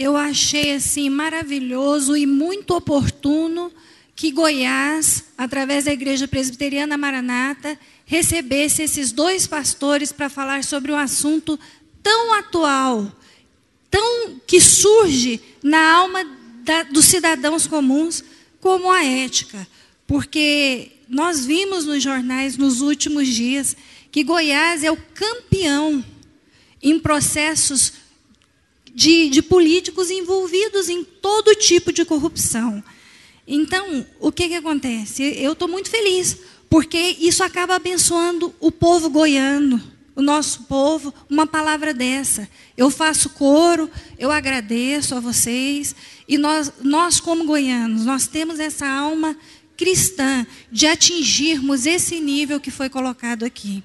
eu achei assim maravilhoso e muito oportuno que Goiás, através da Igreja Presbiteriana Maranata, recebesse esses dois pastores para falar sobre um assunto tão atual, tão que surge na alma da, dos cidadãos comuns, como a ética. Porque nós vimos nos jornais nos últimos dias que Goiás é o campeão em processos de, de políticos envolvidos em todo tipo de corrupção. Então, o que, que acontece? Eu estou muito feliz, porque isso acaba abençoando o povo goiano, o nosso povo, uma palavra dessa. Eu faço coro, eu agradeço a vocês, e nós, nós como goianos, nós temos essa alma cristã de atingirmos esse nível que foi colocado aqui.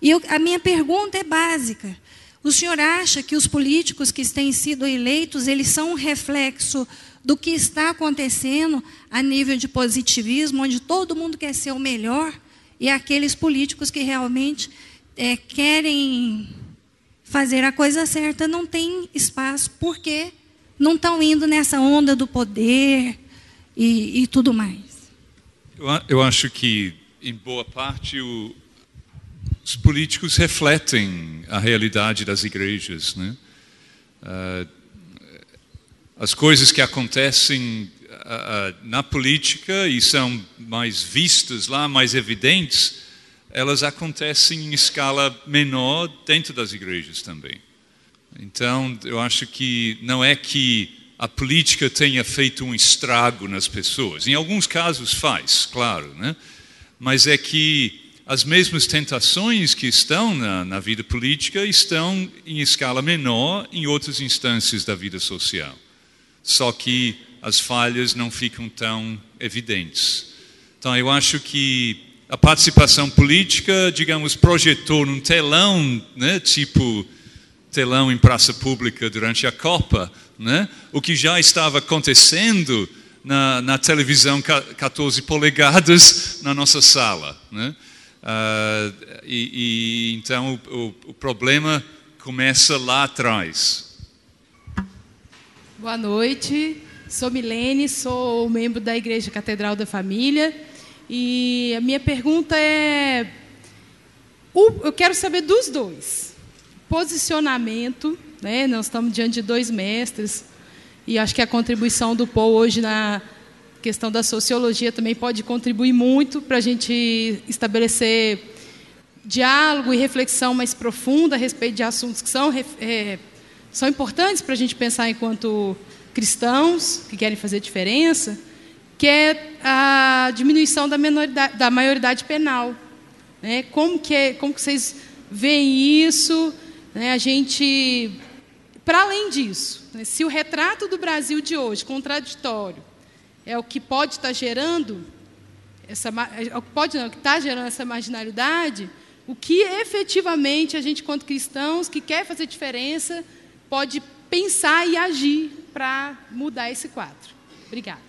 E eu, a minha pergunta é básica. O senhor acha que os políticos que têm sido eleitos, eles são um reflexo do que está acontecendo a nível de positivismo, onde todo mundo quer ser o melhor, e aqueles políticos que realmente é, querem fazer a coisa certa não têm espaço, porque não estão indo nessa onda do poder e, e tudo mais. Eu, eu acho que, em boa parte, o, os políticos refletem a realidade das igrejas. Né? Uh, as coisas que acontecem uh, na política e são mais vistas lá, mais evidentes, elas acontecem em escala menor dentro das igrejas também. Então, eu acho que não é que a política tenha feito um estrago nas pessoas. Em alguns casos faz, claro, né? mas é que as mesmas tentações que estão na, na, vida política estão em escala menor em outras instâncias da vida social. Só que as falhas não ficam tão evidentes. Então, eu acho que a participação política, digamos, projetou num telão, né, tipo telão em praça pública durante a Copa, né, o que já estava acontecendo na, na televisão 14 polegadas na nossa sala. Né? Uh, e, e, então o, o, problema começa lá atrás. Boa noite, sou Milene, sou membro da Igreja Catedral da Família e a minha pergunta é: eu quero saber dos dois. Posicionamento, né? nós estamos diante de dois mestres e acho que a contribuição do Paul hoje na questão da sociologia também pode contribuir muito para a gente estabelecer diálogo e reflexão mais profunda a respeito de assuntos que são, é, são importantes para a gente pensar enquanto cristãos que querem fazer diferença, que é a diminuição da, da maioridade penal. Né? Como, que é, como que vocês veem isso? Né? A gente, para além disso, né? se o retrato do Brasil de hoje, contraditório, é o que pode estar gerando essa é que pode não, que está gerando essa marginalidade, o que efetivamente a gente, quanto cristãos, que quer fazer diferença, pode pensar e agir para mudar esse quadro. Obrigada.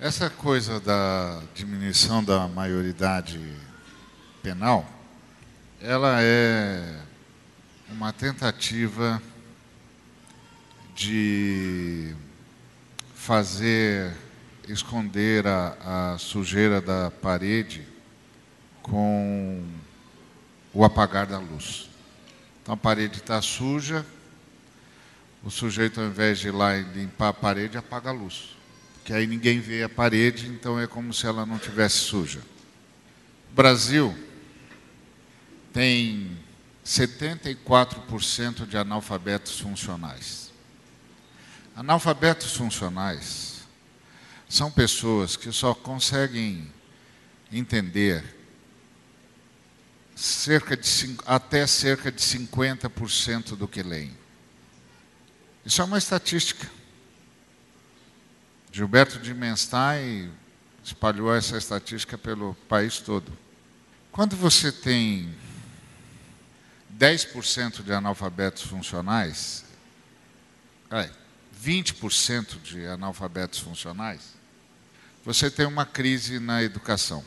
Essa coisa da diminuição da maioridade penal, ela é uma tentativa de fazer esconder a, a sujeira da parede com o apagar da luz. Então a parede está suja, o sujeito ao invés de ir lá e limpar a parede, apaga a luz. Que aí ninguém vê a parede, então é como se ela não tivesse suja. O Brasil tem 74% de analfabetos funcionais. Analfabetos funcionais são pessoas que só conseguem entender cerca de, até cerca de 50% do que leem. Isso é uma estatística. Gilberto de Menstein espalhou essa estatística pelo país todo. Quando você tem 10% de analfabetos funcionais, 20% de analfabetos funcionais, você tem uma crise na educação.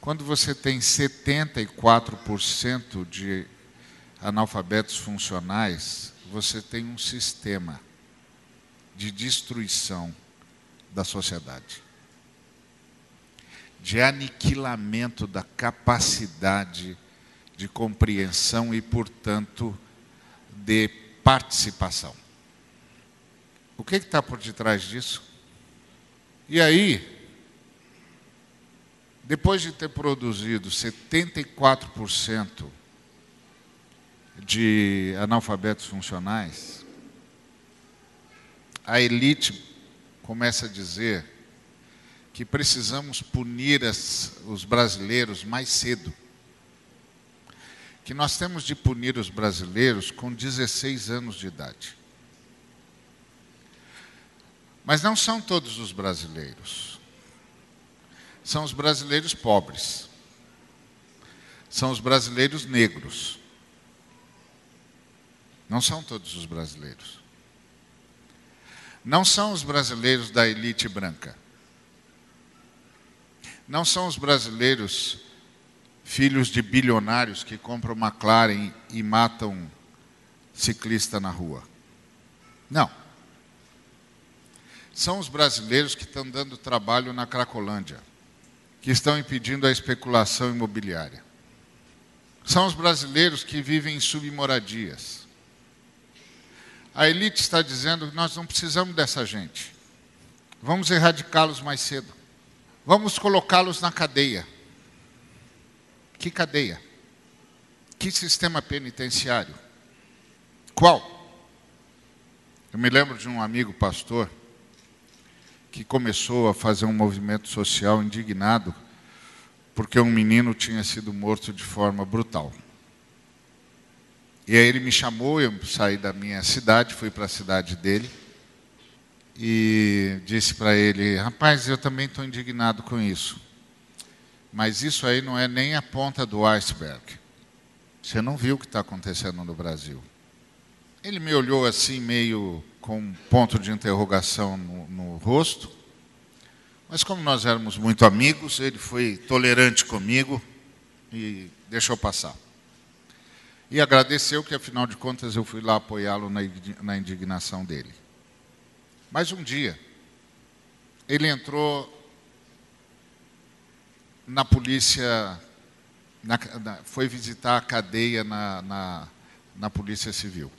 Quando você tem 74% de analfabetos funcionais, você tem um sistema de destruição da sociedade, de aniquilamento da capacidade de compreensão e, portanto, de participação. O que está por detrás disso? E aí, depois de ter produzido 74% de analfabetos funcionais, a elite começa a dizer que precisamos punir as, os brasileiros mais cedo. Que nós temos de punir os brasileiros com 16 anos de idade. Mas não são todos os brasileiros. São os brasileiros pobres. São os brasileiros negros. Não são todos os brasileiros. Não são os brasileiros da elite branca. Não são os brasileiros filhos de bilionários que compram McLaren e matam ciclista na rua. Não são os brasileiros que estão dando trabalho na Cracolândia, que estão impedindo a especulação imobiliária. São os brasileiros que vivem em submoradias. A elite está dizendo que nós não precisamos dessa gente. Vamos erradicá-los mais cedo. Vamos colocá-los na cadeia. Que cadeia? Que sistema penitenciário? Qual? Eu me lembro de um amigo pastor que começou a fazer um movimento social indignado porque um menino tinha sido morto de forma brutal. E aí ele me chamou, eu saí da minha cidade, fui para a cidade dele e disse para ele: Rapaz, eu também estou indignado com isso. Mas isso aí não é nem a ponta do iceberg. Você não viu o que está acontecendo no Brasil. Ele me olhou assim, meio com um ponto de interrogação no, no rosto. Mas como nós éramos muito amigos, ele foi tolerante comigo e deixou passar. E agradeceu que, afinal de contas, eu fui lá apoiá-lo na indignação dele. Mas um dia, ele entrou na polícia, na, na, foi visitar a cadeia na, na, na Polícia Civil.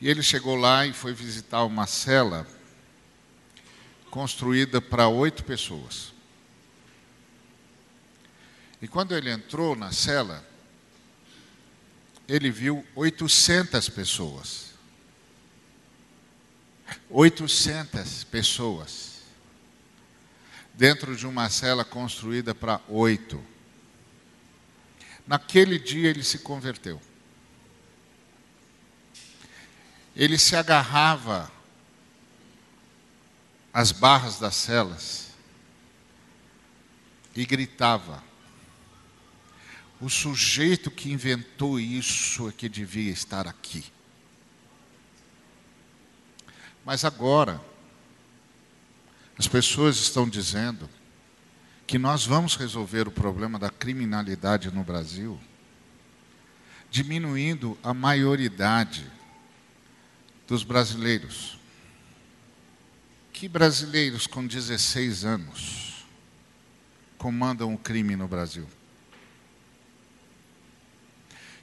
E ele chegou lá e foi visitar uma cela construída para oito pessoas. E quando ele entrou na cela, ele viu 800 pessoas. 800 pessoas. Dentro de uma cela construída para oito. Naquele dia ele se converteu. Ele se agarrava às barras das celas e gritava: O sujeito que inventou isso é que devia estar aqui. Mas agora, as pessoas estão dizendo que nós vamos resolver o problema da criminalidade no Brasil diminuindo a maioridade dos brasileiros. Que brasileiros com 16 anos comandam o crime no Brasil?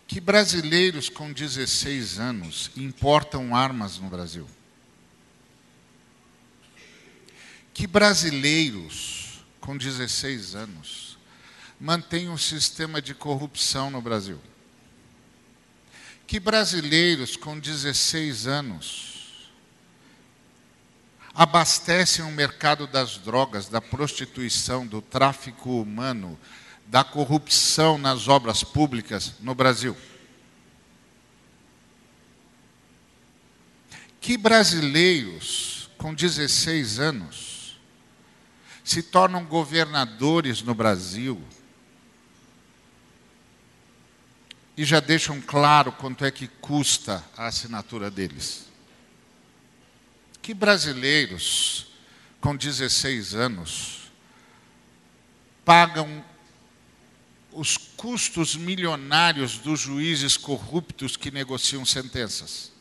Que brasileiros com 16 anos importam armas no Brasil? Que brasileiros com 16 anos mantêm um sistema de corrupção no Brasil? Que brasileiros com 16 anos abastecem o mercado das drogas, da prostituição, do tráfico humano, da corrupção nas obras públicas no Brasil? Que brasileiros com 16 anos se tornam governadores no Brasil? E já deixam claro quanto é que custa a assinatura deles. Que brasileiros com 16 anos pagam os custos milionários dos juízes corruptos que negociam sentenças?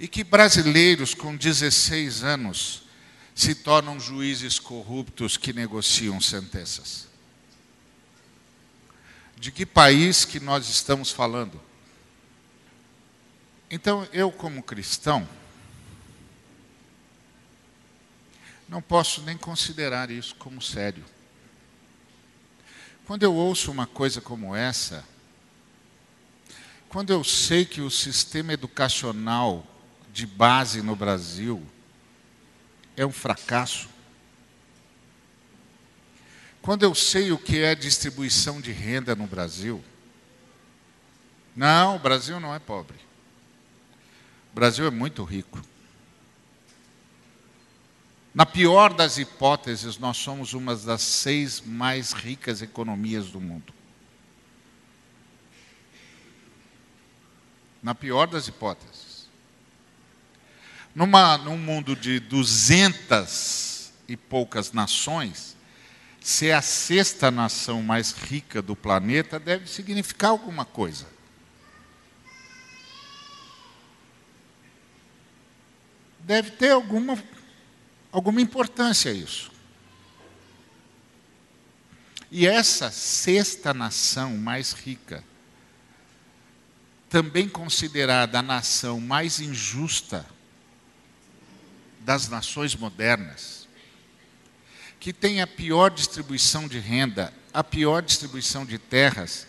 E que brasileiros com 16 anos se tornam juízes corruptos que negociam sentenças? De que país que nós estamos falando? Então, eu como cristão, não posso nem considerar isso como sério. Quando eu ouço uma coisa como essa, quando eu sei que o sistema educacional de base no Brasil é um fracasso, quando eu sei o que é distribuição de renda no Brasil, não, o Brasil não é pobre. O Brasil é muito rico. Na pior das hipóteses, nós somos uma das seis mais ricas economias do mundo. Na pior das hipóteses. Numa, num mundo de duzentas e poucas nações, ser a sexta nação mais rica do planeta deve significar alguma coisa. Deve ter alguma alguma importância isso. E essa sexta nação mais rica, também considerada a nação mais injusta das nações modernas, que tem a pior distribuição de renda, a pior distribuição de terras,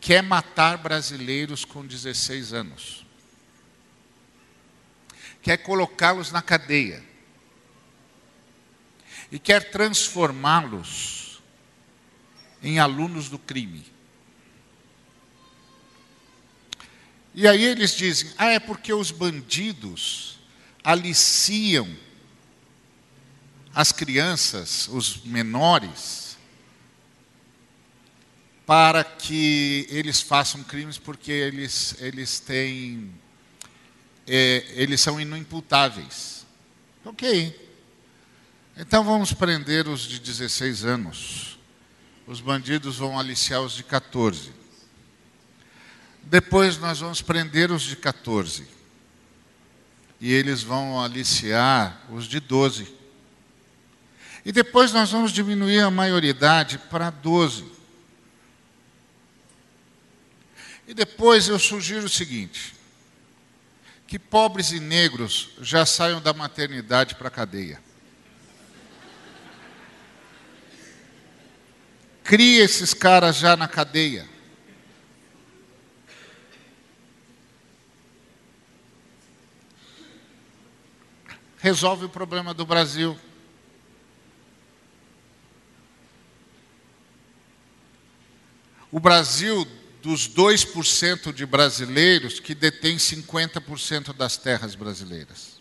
quer matar brasileiros com 16 anos. Quer colocá-los na cadeia e quer transformá-los em alunos do crime. E aí eles dizem: ah, é porque os bandidos aliciam as crianças, os menores, para que eles façam crimes porque eles, eles têm. É, eles são inimputáveis. Ok. Então vamos prender os de 16 anos. Os bandidos vão aliciar os de 14. Depois nós vamos prender os de 14. E eles vão aliciar os de 12. E depois nós vamos diminuir a maioridade para 12. E depois eu sugiro o seguinte: que pobres e negros já saiam da maternidade para a cadeia. Cria esses caras já na cadeia. Resolve o problema do Brasil. O Brasil, dos 2% de brasileiros que detém 50% das terras brasileiras.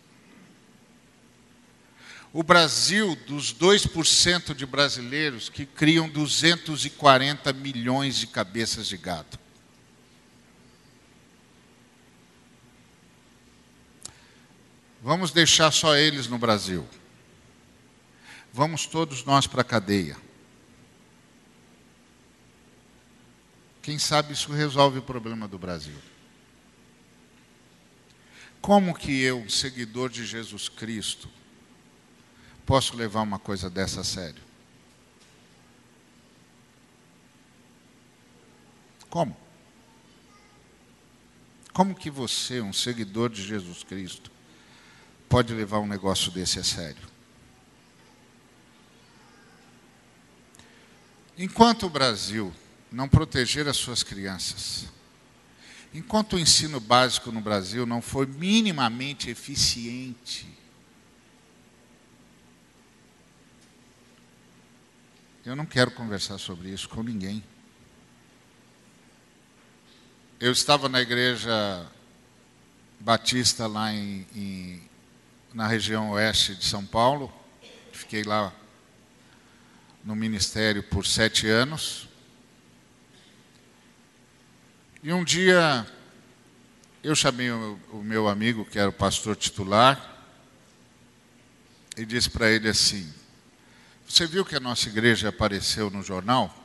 O Brasil, dos 2% de brasileiros que criam 240 milhões de cabeças de gado. Vamos deixar só eles no Brasil. Vamos todos nós para a cadeia. Quem sabe isso resolve o problema do Brasil. Como que eu, seguidor de Jesus Cristo, posso levar uma coisa dessa a sério? Como? Como que você, um seguidor de Jesus Cristo, pode levar um negócio desse a sério? Enquanto o Brasil não proteger as suas crianças, enquanto o ensino básico no Brasil não for minimamente eficiente, Eu não quero conversar sobre isso com ninguém. Eu estava na igreja batista lá em, em, na região oeste de São Paulo. Fiquei lá no ministério por sete anos. E um dia eu chamei o, meu amigo, que era o pastor titular, e disse para ele assim: você viu que a nossa igreja apareceu no jornal?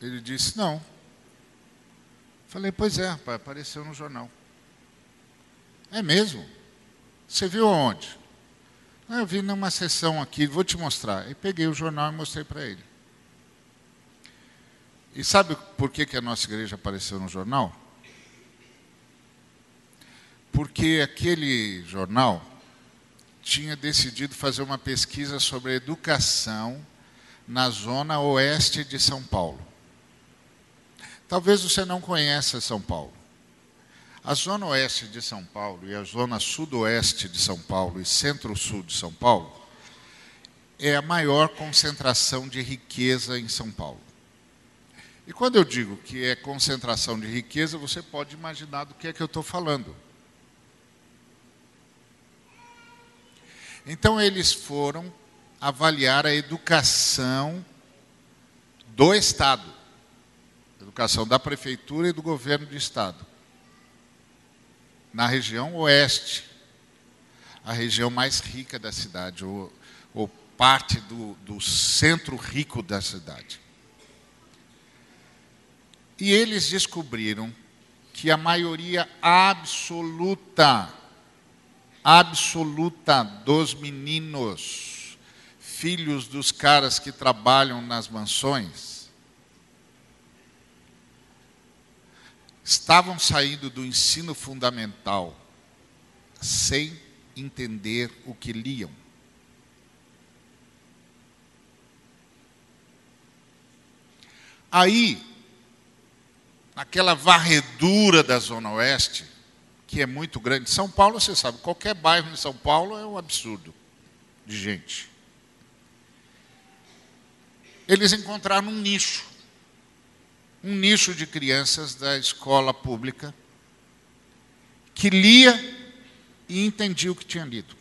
Ele disse: Não. Falei: Pois é, pai, apareceu no jornal. É mesmo? Você viu aonde? Ah, eu vi numa sessão aqui, vou te mostrar. E peguei o jornal e mostrei para ele. E sabe por que, que a nossa igreja apareceu no jornal? Porque aquele jornal tinha decidido fazer uma pesquisa sobre a educação na zona oeste de São Paulo. Talvez você não conheça São Paulo. A zona oeste de São Paulo e a zona sudoeste de São Paulo e centro-sul de São Paulo é a maior concentração de riqueza em São Paulo. E quando eu digo que é concentração de riqueza, você pode imaginar do que é que eu estou falando. Então eles foram avaliar a educação do Estado, educação da prefeitura e do governo do Estado, na região oeste, a região mais rica da cidade, ou, ou parte do, do centro rico da cidade. E eles descobriram que a maioria absoluta absoluta dos meninos, filhos dos caras que trabalham nas mansões, estavam saindo do ensino fundamental sem entender o que liam. Aí, naquela varredura da Zona Oeste, que é muito grande. São Paulo, você sabe, qualquer bairro em São Paulo é um absurdo de gente. Eles encontraram um nicho, um nicho de crianças da escola pública que lia e entendia o que tinha lido.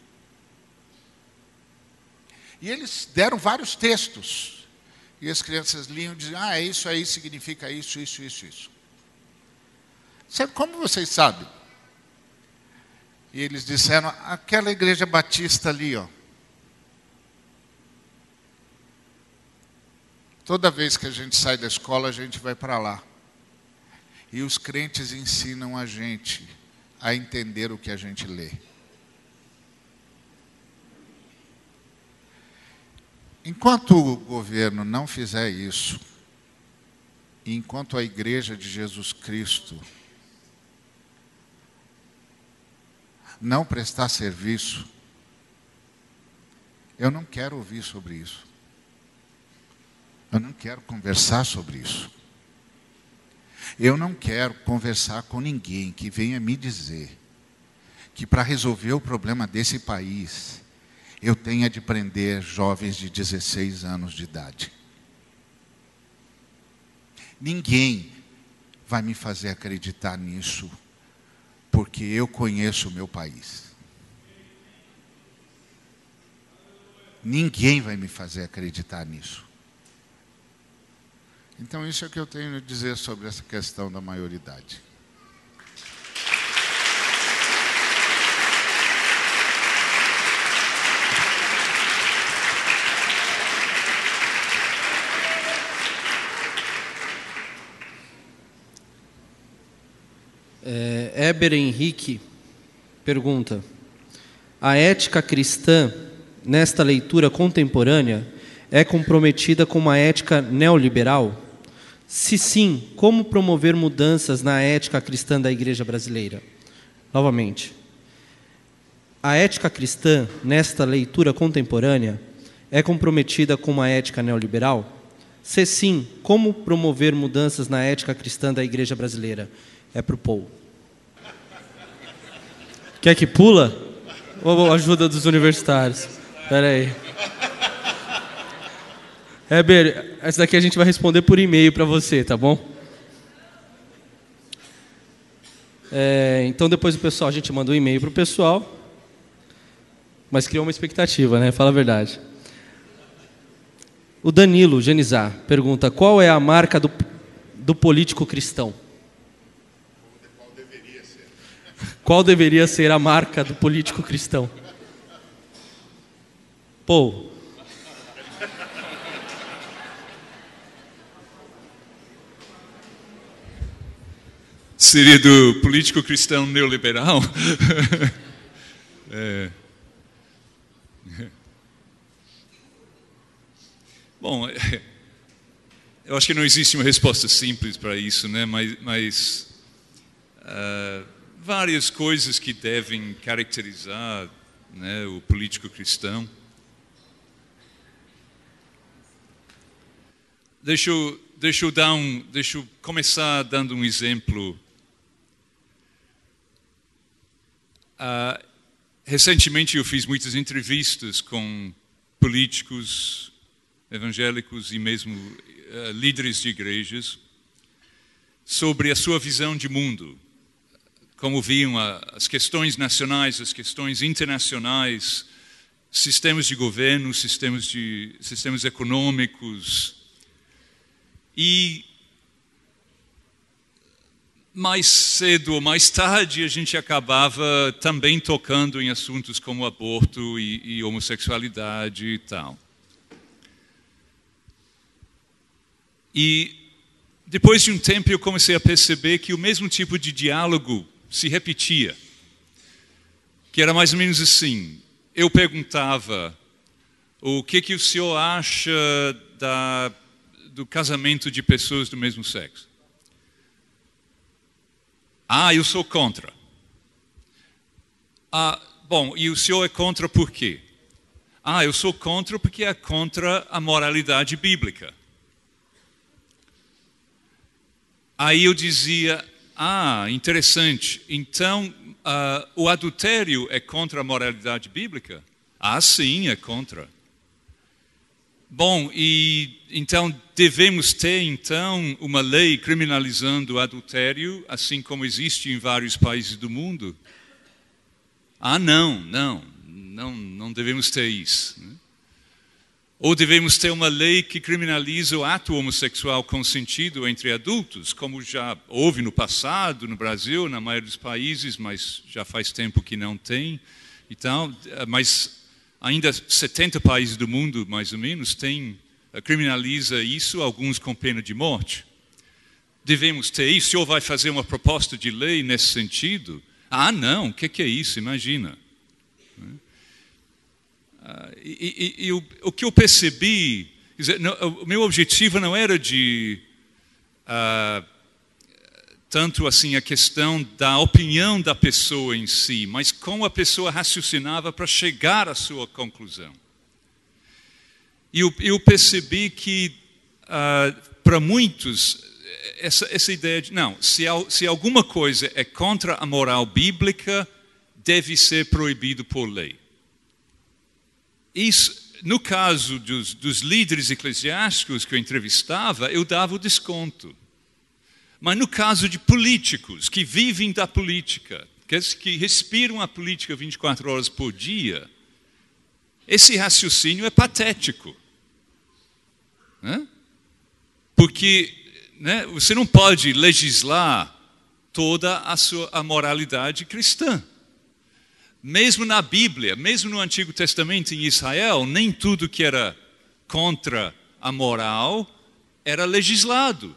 E eles deram vários textos. E as crianças liam e diziam: Ah, isso aí significa isso, isso, isso, isso. Sabe como vocês sabem? E eles disseram: aquela igreja batista ali, ó. Toda vez que a gente sai da escola, a gente vai para lá. E os crentes ensinam a gente a entender o que a gente lê. Enquanto o governo não fizer isso, enquanto a igreja de Jesus Cristo não prestar serviço, eu não quero ouvir sobre isso. Eu não quero conversar sobre isso. Eu não quero conversar com ninguém que venha me dizer que para resolver o problema desse país, eu tenha de prender jovens de 16 anos de idade. Ninguém vai me fazer acreditar nisso porque eu conheço o meu país. Ninguém vai me fazer acreditar nisso. Então, isso é o que eu tenho a dizer sobre essa questão da maioridade. É, Eber Henrique pergunta: a ética cristã, nesta leitura contemporânea, é comprometida com uma ética neoliberal? Se sim, como promover mudanças na ética cristã da igreja brasileira? Novamente. A ética cristã, nesta leitura contemporânea, é comprometida com uma ética neoliberal? Se sim, como promover mudanças na ética cristã da igreja brasileira? É para o Paul. Quer que pula? Ou ajuda dos universitários? Espera aí. Heber, essa daqui a gente vai responder por e-mail para você, tá bom? É, então depois o pessoal, a gente manda um e-mail para o pessoal, mas criou uma expectativa, né? Fala a verdade. O Danilo Genizar pergunta: qual é a marca do, do político cristão? Qual deveria ser a marca do político cristão? Pô. seria do político cristão neoliberal. é. Bom, eu acho que não existe uma resposta simples para isso, né? mas, mas uh, várias coisas que devem caracterizar né, o político cristão. Deixa eu, deixa eu, dar um, deixa eu começar dando um exemplo. Uh, recentemente eu fiz muitas entrevistas com políticos evangélicos e mesmo uh, líderes de igrejas sobre a sua visão de mundo, como viam as questões nacionais, as questões internacionais, sistemas de governo, sistemas, de, sistemas econômicos, e mais cedo ou mais tarde a gente acabava também tocando em assuntos como aborto e, e homossexualidade e tal. E depois de um tempo eu comecei a perceber que o mesmo tipo de diálogo se repetia. Que era mais ou menos assim. Eu perguntava: o que, que o senhor acha da do casamento de pessoas do mesmo sexo. Ah, eu sou contra. Ah, bom, e o senhor é contra por quê? Ah, eu sou contra porque é contra a moralidade bíblica. Aí eu dizia, ah, interessante, então uh, o adultério é contra a moralidade bíblica? Ah, sim, é contra. Bom, e então devemos ter então uma lei criminalizando o adultério, assim como existe em vários países do mundo? Ah, não, não, não, não devemos ter isso. Né? Ou devemos ter uma lei que criminaliza o ato homossexual consentido entre adultos, como já houve no passado no Brasil, na maioria dos países, mas já faz tempo que não tem. Então, mas ainda 70 países do mundo, mais ou menos, tem, eh, criminaliza isso, alguns com pena de morte. Devemos ter isso. O senhor vai fazer uma proposta de lei nesse sentido? Ah, não, o que, que, é isso? Imagina. Ah, e, e, e o, o, que eu percebi, dizer, não, o meu objetivo não era de ah, tanto assim a questão da opinião da pessoa em si, mas como a pessoa raciocinava para chegar à sua conclusão. E eu, eu percebi que uh, para muitos essa, essa ideia de não, se, se alguma coisa é contra a moral bíblica, deve ser proibido por lei. Isso, no caso dos, dos líderes eclesiásticos que eu entrevistava, eu dava o desconto. Mas no caso de políticos que vivem da política, que respiram a política 24 horas por dia, esse raciocínio é patético. Né? Porque né, você não pode legislar toda a sua a moralidade cristã. Mesmo na Bíblia, mesmo no Antigo Testamento em Israel, nem tudo que era contra a moral era legislado.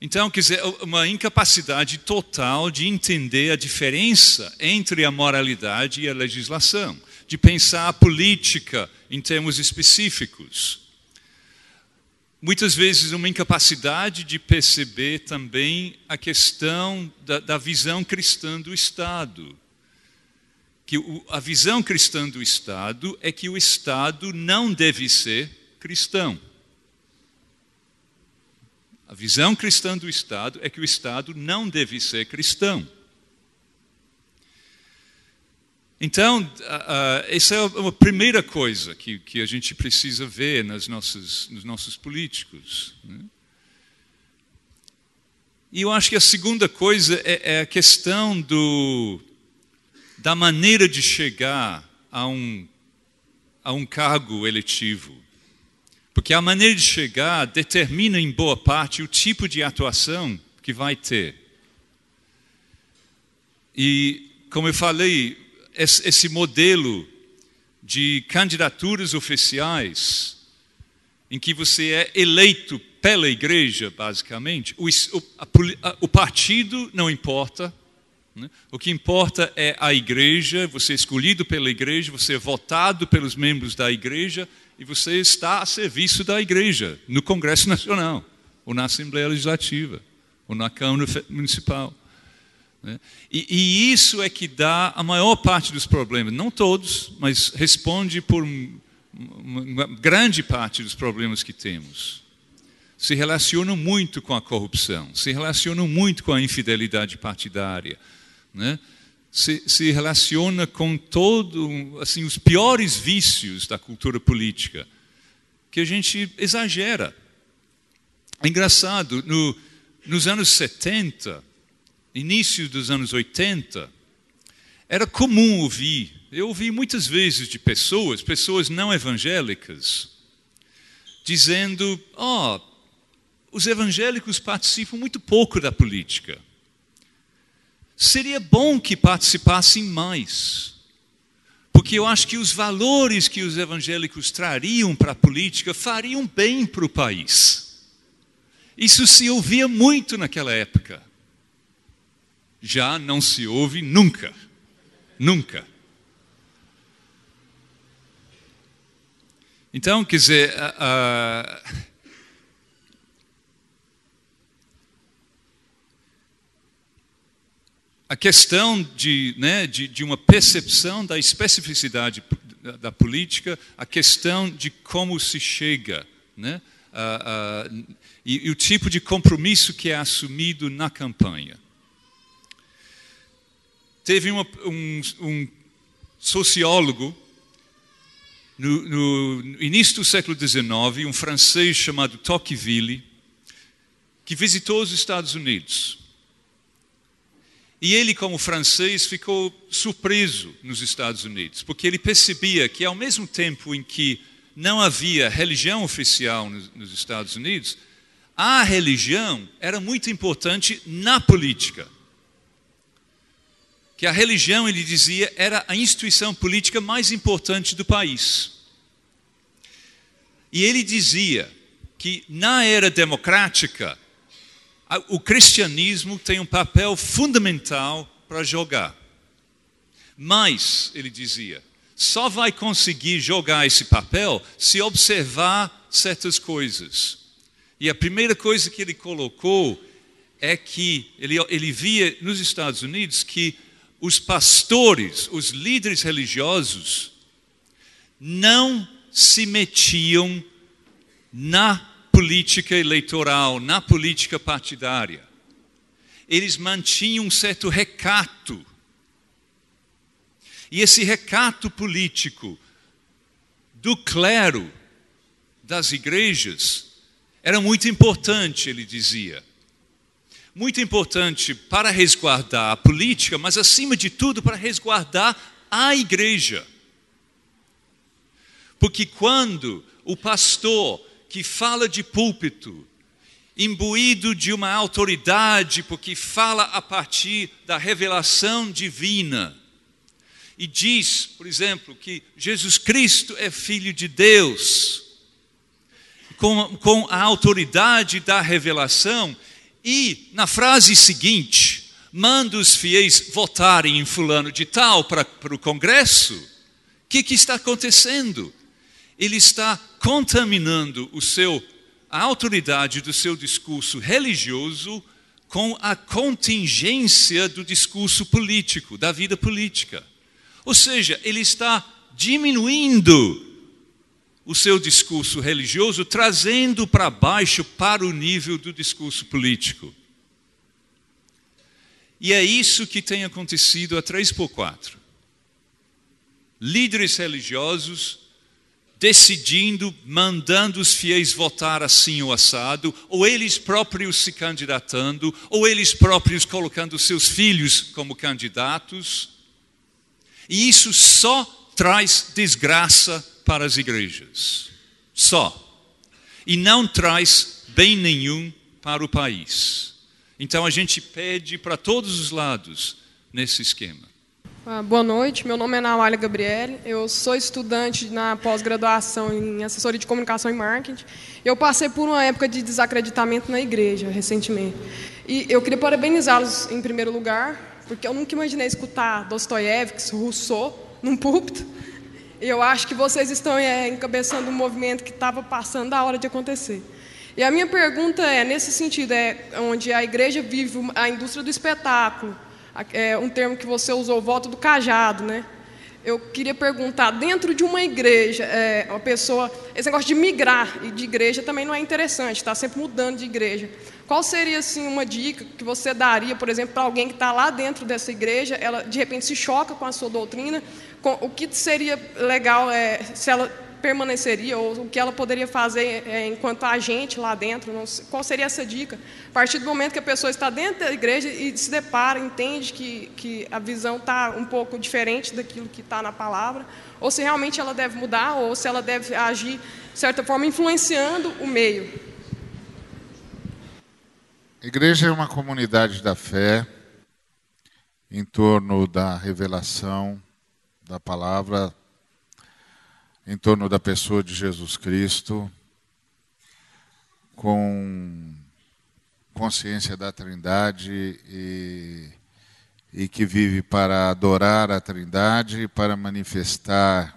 Então, quer dizer, uma incapacidade total de entender a diferença entre a moralidade e a legislação, de pensar a política em termos específicos. Muitas vezes, uma incapacidade de perceber também a questão da, da visão cristã do Estado. Que o, a visão cristã do Estado é que o Estado não deve ser cristão. A visão cristã do Estado é que o Estado não deve ser cristão. Então, essa é uma primeira coisa que, que a gente precisa ver nas nossas, nos nossos políticos. Né? E eu acho que a segunda coisa é, é a questão do, da maneira de chegar a um, a um cargo eletivo. Porque a maneira de chegar determina em boa parte o tipo de atuação que vai ter. E, como eu falei, esse modelo de candidaturas oficiais, em que você é eleito pela igreja, basicamente, o, a, o partido não importa. Né? O que importa é a igreja, você é escolhido pela igreja, você é votado pelos membros da igreja e você está a serviço da igreja no Congresso Nacional, ou na Assembleia Legislativa, ou na Câmara Municipal. Né? E, e, isso é que dá a maior parte dos problemas, não todos, mas responde por uma grande parte dos problemas que temos. Se relacionam muito com a corrupção, se relacionam muito com a infidelidade partidária, né? se, se relaciona com todo, assim, os piores vícios da cultura política, que a gente exagera. É engraçado, no, nos anos 70, início dos anos 80, era comum ouvir, eu ouvi muitas vezes de pessoas, pessoas não evangélicas, dizendo: ó, oh, os evangélicos participam muito pouco da política. Seria bom que participassem mais, porque eu acho que os valores que os evangélicos trariam para a política fariam bem para o país. Isso se ouvia muito naquela época já não se ouve nunca. Nunca. Então, quer dizer, a, a, a questão de, né, de, de, uma percepção da especificidade da, política, a questão de como se chega, né, a, e, e o tipo de compromisso que é assumido na campanha. Teve uma, um, um, sociólogo no, no, início do século XIX, um francês chamado Tocqueville, que visitou os Estados Unidos. E ele, como francês, ficou surpreso nos Estados Unidos, porque ele percebia que, ao mesmo tempo em que não havia religião oficial nos, nos Estados Unidos, a religião era muito importante na política que a religião, ele dizia, era a instituição política mais importante do país. E ele dizia que na era democrática, o cristianismo tem um papel fundamental para jogar. Mas, ele dizia, só vai conseguir jogar esse papel se observar certas coisas. E a primeira coisa que ele colocou é que ele, ele via nos Estados Unidos que os pastores, os líderes religiosos, não se metiam na política eleitoral, na política partidária. Eles mantinham um certo recato. E esse recato político do clero das igrejas era muito importante, ele dizia muito importante para resguardar a política, mas acima de tudo para resguardar a igreja. Porque quando o pastor que fala de púlpito, imbuído de uma autoridade, porque fala a partir da revelação divina, e diz, por exemplo, que Jesus Cristo é filho de Deus, com, com a autoridade da revelação, e na frase seguinte, manda os fiéis votarem em fulano de tal para, para o Congresso. O que, que está acontecendo? Ele está contaminando o seu, a autoridade do seu discurso religioso com a contingência do discurso político, da vida política. Ou seja, ele está diminuindo o seu discurso religioso, trazendo para baixo para o nível do discurso político. E é isso que tem acontecido a 3 por 4. Líderes religiosos decidindo, mandando os fiéis votar assim ou assado, ou eles próprios se candidatando, ou eles próprios colocando seus filhos como candidatos. E isso só traz desgraça para as igrejas. Só. E não traz bem nenhum para o país. Então a gente pede para todos os lados nesse esquema. Ah, boa noite, meu nome é Namália Gabriele, eu sou estudante na pós-graduação em assessoria de comunicação e marketing. Eu passei por uma época de desacreditamento na igreja recentemente. E eu queria parabenizá-los em primeiro lugar, porque eu nunca imaginei escutar Dostoiévski, Rousseau, num púlpito. E eu acho que vocês estão é, encabeçando um movimento que estava passando da hora de acontecer. E a minha pergunta é, nesse sentido, é onde a igreja vive a indústria do espetáculo, é um termo que você usou, voto do cajado, né? Eu queria perguntar, dentro de uma igreja, é, uma pessoa, esse negócio de migrar de igreja também não é interessante, está sempre mudando de igreja. Qual seria assim uma dica que você daria, por exemplo, para alguém que está lá dentro dessa igreja, ela de repente se choca com a sua doutrina, o que seria legal é, se ela permaneceria ou o que ela poderia fazer é, enquanto agente lá dentro? Sei, qual seria essa dica? A partir do momento que a pessoa está dentro da igreja e se depara, entende que, que a visão está um pouco diferente daquilo que está na palavra, ou se realmente ela deve mudar, ou se ela deve agir, de certa forma, influenciando o meio. A igreja é uma comunidade da fé em torno da revelação da palavra em torno da pessoa de Jesus Cristo, com consciência da Trindade e, e que vive para adorar a Trindade e para manifestar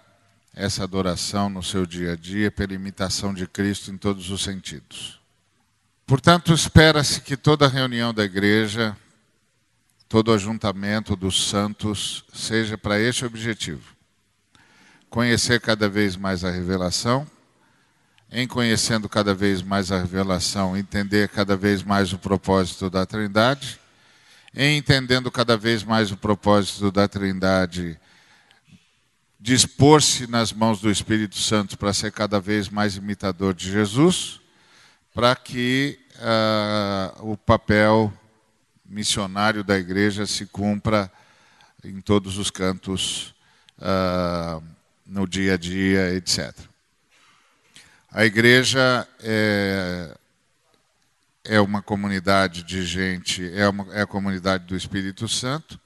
essa adoração no seu dia a dia pela imitação de Cristo em todos os sentidos. Portanto, espera-se que toda reunião da igreja, todo ajuntamento dos santos seja para este objetivo. Conhecer cada vez mais a revelação, em conhecendo cada vez mais a revelação, entender cada vez mais o propósito da Trindade, em entendendo cada vez mais o propósito da Trindade, dispor-se nas mãos do Espírito Santo para ser cada vez mais imitador de Jesus, para que uh, o papel missionário da igreja se cumpra em todos os cantos uh, no dia a dia, etc. A igreja é, é uma comunidade de gente, é, uma, é a comunidade do Espírito Santo,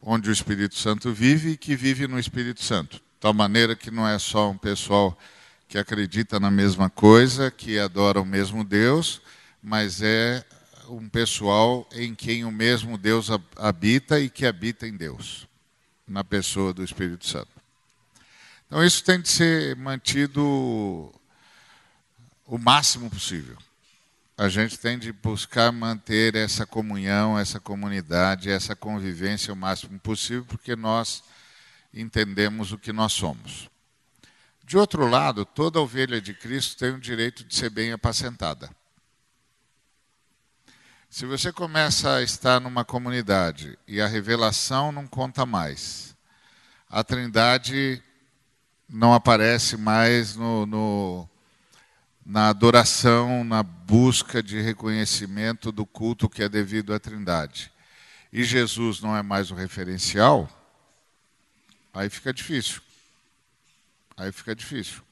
onde o Espírito Santo vive e que vive no Espírito Santo. De tal maneira que não é só um pessoal que acredita na mesma coisa, que adora o mesmo Deus, mas é um pessoal em quem o mesmo Deus habita e que habita em Deus, na pessoa do Espírito Santo. Então, isso tem de ser mantido o máximo possível. A gente tem de buscar manter essa comunhão, essa comunidade, essa convivência o máximo possível, porque nós entendemos o que nós somos. De outro lado, toda ovelha de Cristo tem o direito de ser bem apacentada. Se você começa a estar numa comunidade e a revelação não conta mais, a Trindade não aparece mais no, no, na adoração, na busca de reconhecimento do culto que é devido à Trindade. E Jesus não é mais o referencial, aí fica difícil. Aí fica difícil.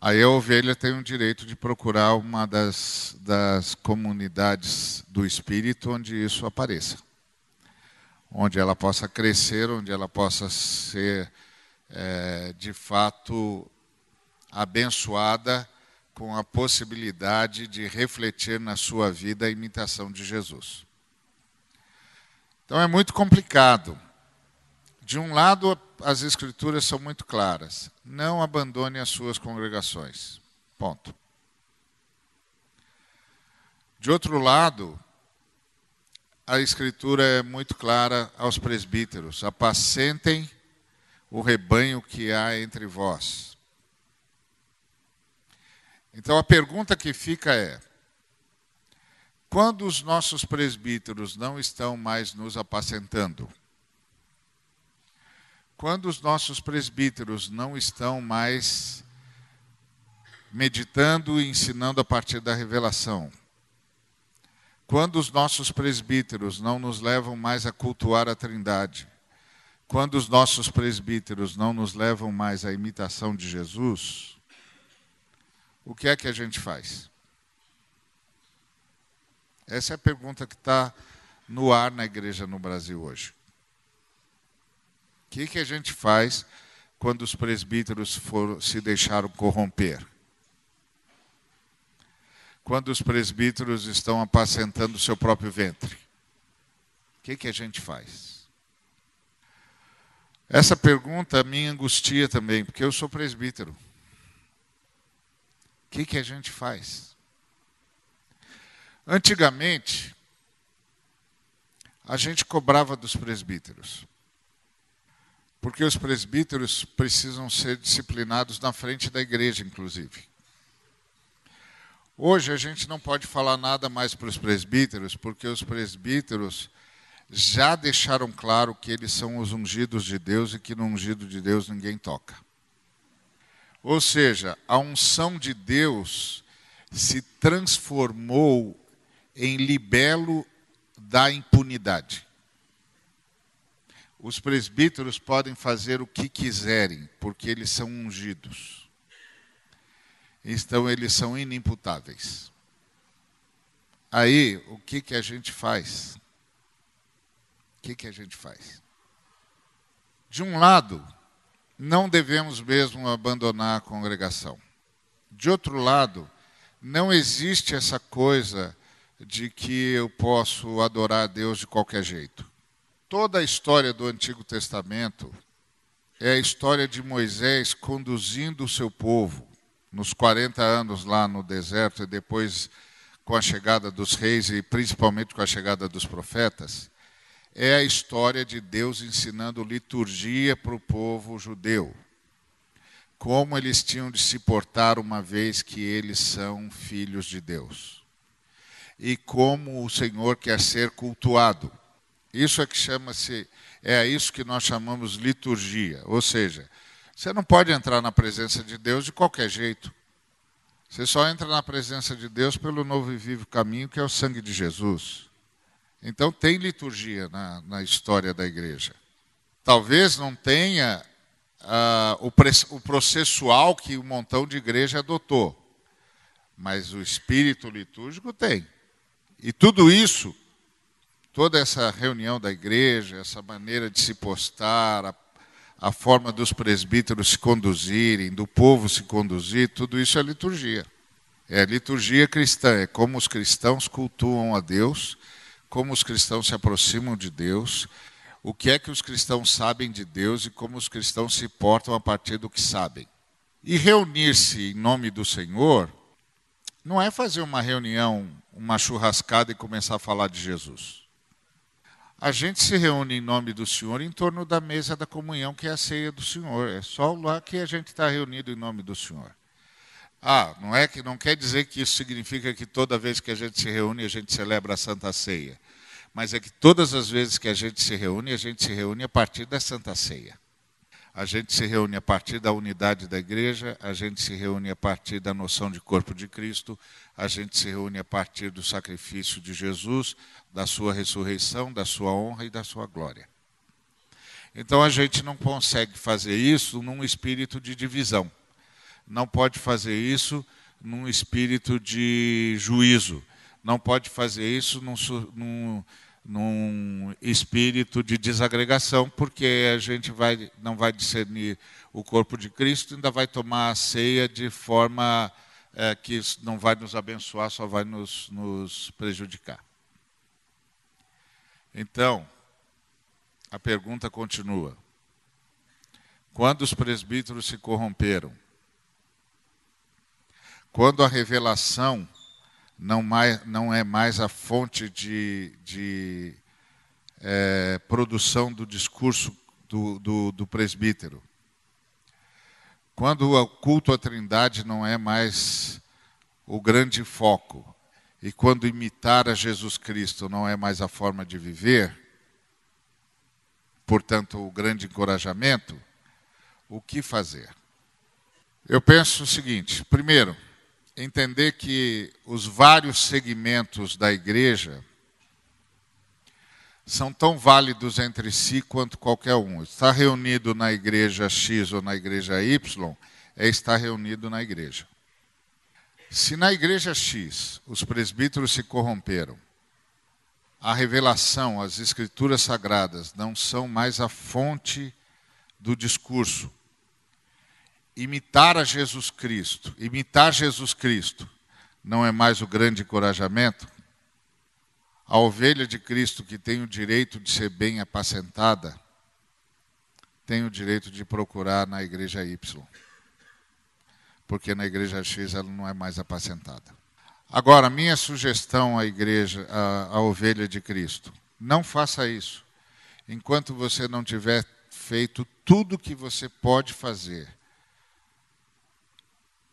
Aí a ovelha tem o direito de procurar uma das, das comunidades do Espírito onde isso apareça. Onde ela possa crescer, onde ela possa ser é, de fato abençoada com a possibilidade de refletir na sua vida a imitação de Jesus. Então é muito complicado. De um lado, as escrituras são muito claras. Não abandone as suas congregações. Ponto. De outro lado, a escritura é muito clara aos presbíteros: apacentem o rebanho que há entre vós. Então a pergunta que fica é: quando os nossos presbíteros não estão mais nos apacentando? Quando os nossos presbíteros não estão mais meditando e ensinando a partir da revelação? Quando os nossos presbíteros não nos levam mais a cultuar a Trindade? quando os nossos presbíteros não nos levam mais à imitação de Jesus, o que é que a gente faz? Essa é a pergunta que está no ar na igreja no Brasil hoje. O que, que a gente faz quando os presbíteros se deixaram corromper? Quando os presbíteros estão apacentando o seu próprio ventre? O que, que a gente faz? Essa pergunta me angustia também, porque eu sou presbítero. O que, que a gente faz? Antigamente, a gente cobrava dos presbíteros. Porque os presbíteros precisam ser disciplinados na frente da igreja, inclusive. Hoje a gente não pode falar nada mais para os presbíteros, porque os presbíteros já deixaram claro que eles são os ungidos de Deus e que no ungido de Deus ninguém toca. Ou seja, a unção de Deus se transformou em libelo da impunidade. Os presbíteros podem fazer o que quiserem, porque eles são ungidos. Então, eles são inimputáveis. Aí, o que, que a gente faz? O que, que a gente faz? De um lado, não devemos mesmo abandonar a congregação. De outro lado, não existe essa coisa de que eu posso adorar a Deus de qualquer jeito. Toda a história do Antigo Testamento é a história de Moisés conduzindo o seu povo nos 40 anos lá no deserto e depois com a chegada dos reis e principalmente com a chegada dos profetas. É a história de Deus ensinando liturgia para o povo judeu. Como eles tinham de se portar uma vez que eles são filhos de Deus e como o Senhor quer ser cultuado. Isso é que chama-se, é isso que nós chamamos liturgia. Ou seja, você não pode entrar na presença de Deus de qualquer jeito. Você só entra na presença de Deus pelo novo e vivo caminho que é o sangue de Jesus. Então tem liturgia na, na história da igreja. Talvez não tenha uh, o, o processual que um montão de igreja adotou, mas o espírito litúrgico tem. E tudo isso, toda essa reunião da igreja, essa maneira de se postar, a, a forma dos presbíteros se conduzirem, do povo se conduzir, tudo isso é liturgia. É liturgia cristã, é como os cristãos cultuam a Deus, como os cristãos se aproximam de Deus, o que é que os cristãos sabem de Deus e como os cristãos se portam a partir do que sabem. E reunir-se em nome do Senhor não é fazer uma reunião uma churrascada e começar a falar de Jesus. A gente se reúne em nome do Senhor em torno da mesa da comunhão, que é a ceia do Senhor. É só lá que a gente está reunido em nome do Senhor. Ah, não é que não quer dizer que isso significa que toda vez que a gente se reúne a gente celebra a Santa Ceia, mas é que todas as vezes que a gente se reúne a gente se reúne a partir da Santa Ceia. A gente se reúne a partir da unidade da igreja, a gente se reúne a partir da noção de corpo de Cristo, a gente se reúne a partir do sacrifício de Jesus, da sua ressurreição, da sua honra e da sua glória. Então a gente não consegue fazer isso num espírito de divisão. Não pode fazer isso num espírito de juízo. Não pode fazer isso num, num num espírito de desagregação, porque a gente vai, não vai discernir o corpo de Cristo, ainda vai tomar a ceia de forma é, que não vai nos abençoar, só vai nos, nos prejudicar. Então, a pergunta continua. Quando os presbíteros se corromperam? Quando a revelação não, mais, não é mais a fonte de, de é, produção do discurso do, do, do presbítero. Quando o culto à Trindade não é mais o grande foco, e quando imitar a Jesus Cristo não é mais a forma de viver, portanto, o grande encorajamento, o que fazer? Eu penso o seguinte: primeiro, entender que os vários segmentos da igreja são tão válidos entre si quanto qualquer um. Estar reunido na igreja X ou na igreja Y é estar reunido na igreja. Se na igreja X os presbíteros se corromperam, a revelação, as escrituras sagradas não são mais a fonte do discurso. Imitar a Jesus Cristo, imitar Jesus Cristo, não é mais o grande encorajamento? A ovelha de Cristo que tem o direito de ser bem apacentada, tem o direito de procurar na igreja Y. Porque na igreja X ela não é mais apacentada. Agora, minha sugestão à igreja, à, à ovelha de Cristo, não faça isso enquanto você não tiver feito tudo o que você pode fazer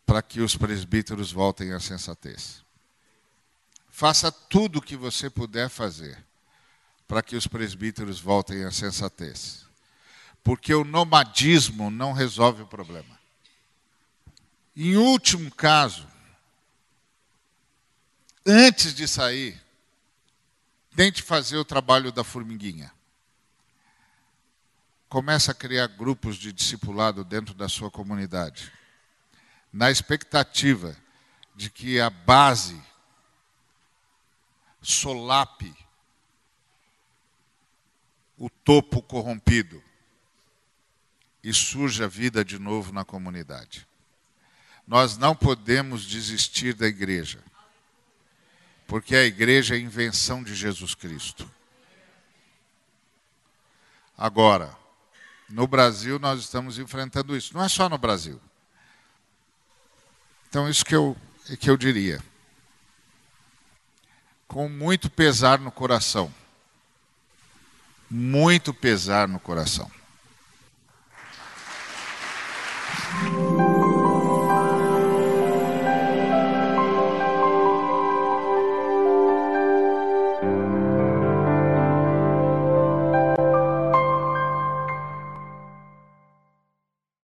para que os presbíteros voltem à sensatez. Faça tudo o que você puder fazer para que os presbíteros voltem à sensatez. Porque o nomadismo não resolve o problema. Em último caso, antes de sair, tente fazer o trabalho da formiguinha. Começa a criar grupos de discipulado dentro da sua comunidade na expectativa de que a base solape o topo corrompido e surja vida de novo na comunidade. Nós não podemos desistir da igreja, porque a igreja é a invenção de Jesus Cristo. Agora, no Brasil nós estamos enfrentando isso. Não é só no Brasil. Então, isso que eu, que eu diria. Com muito pesar no coração. Muito pesar no coração.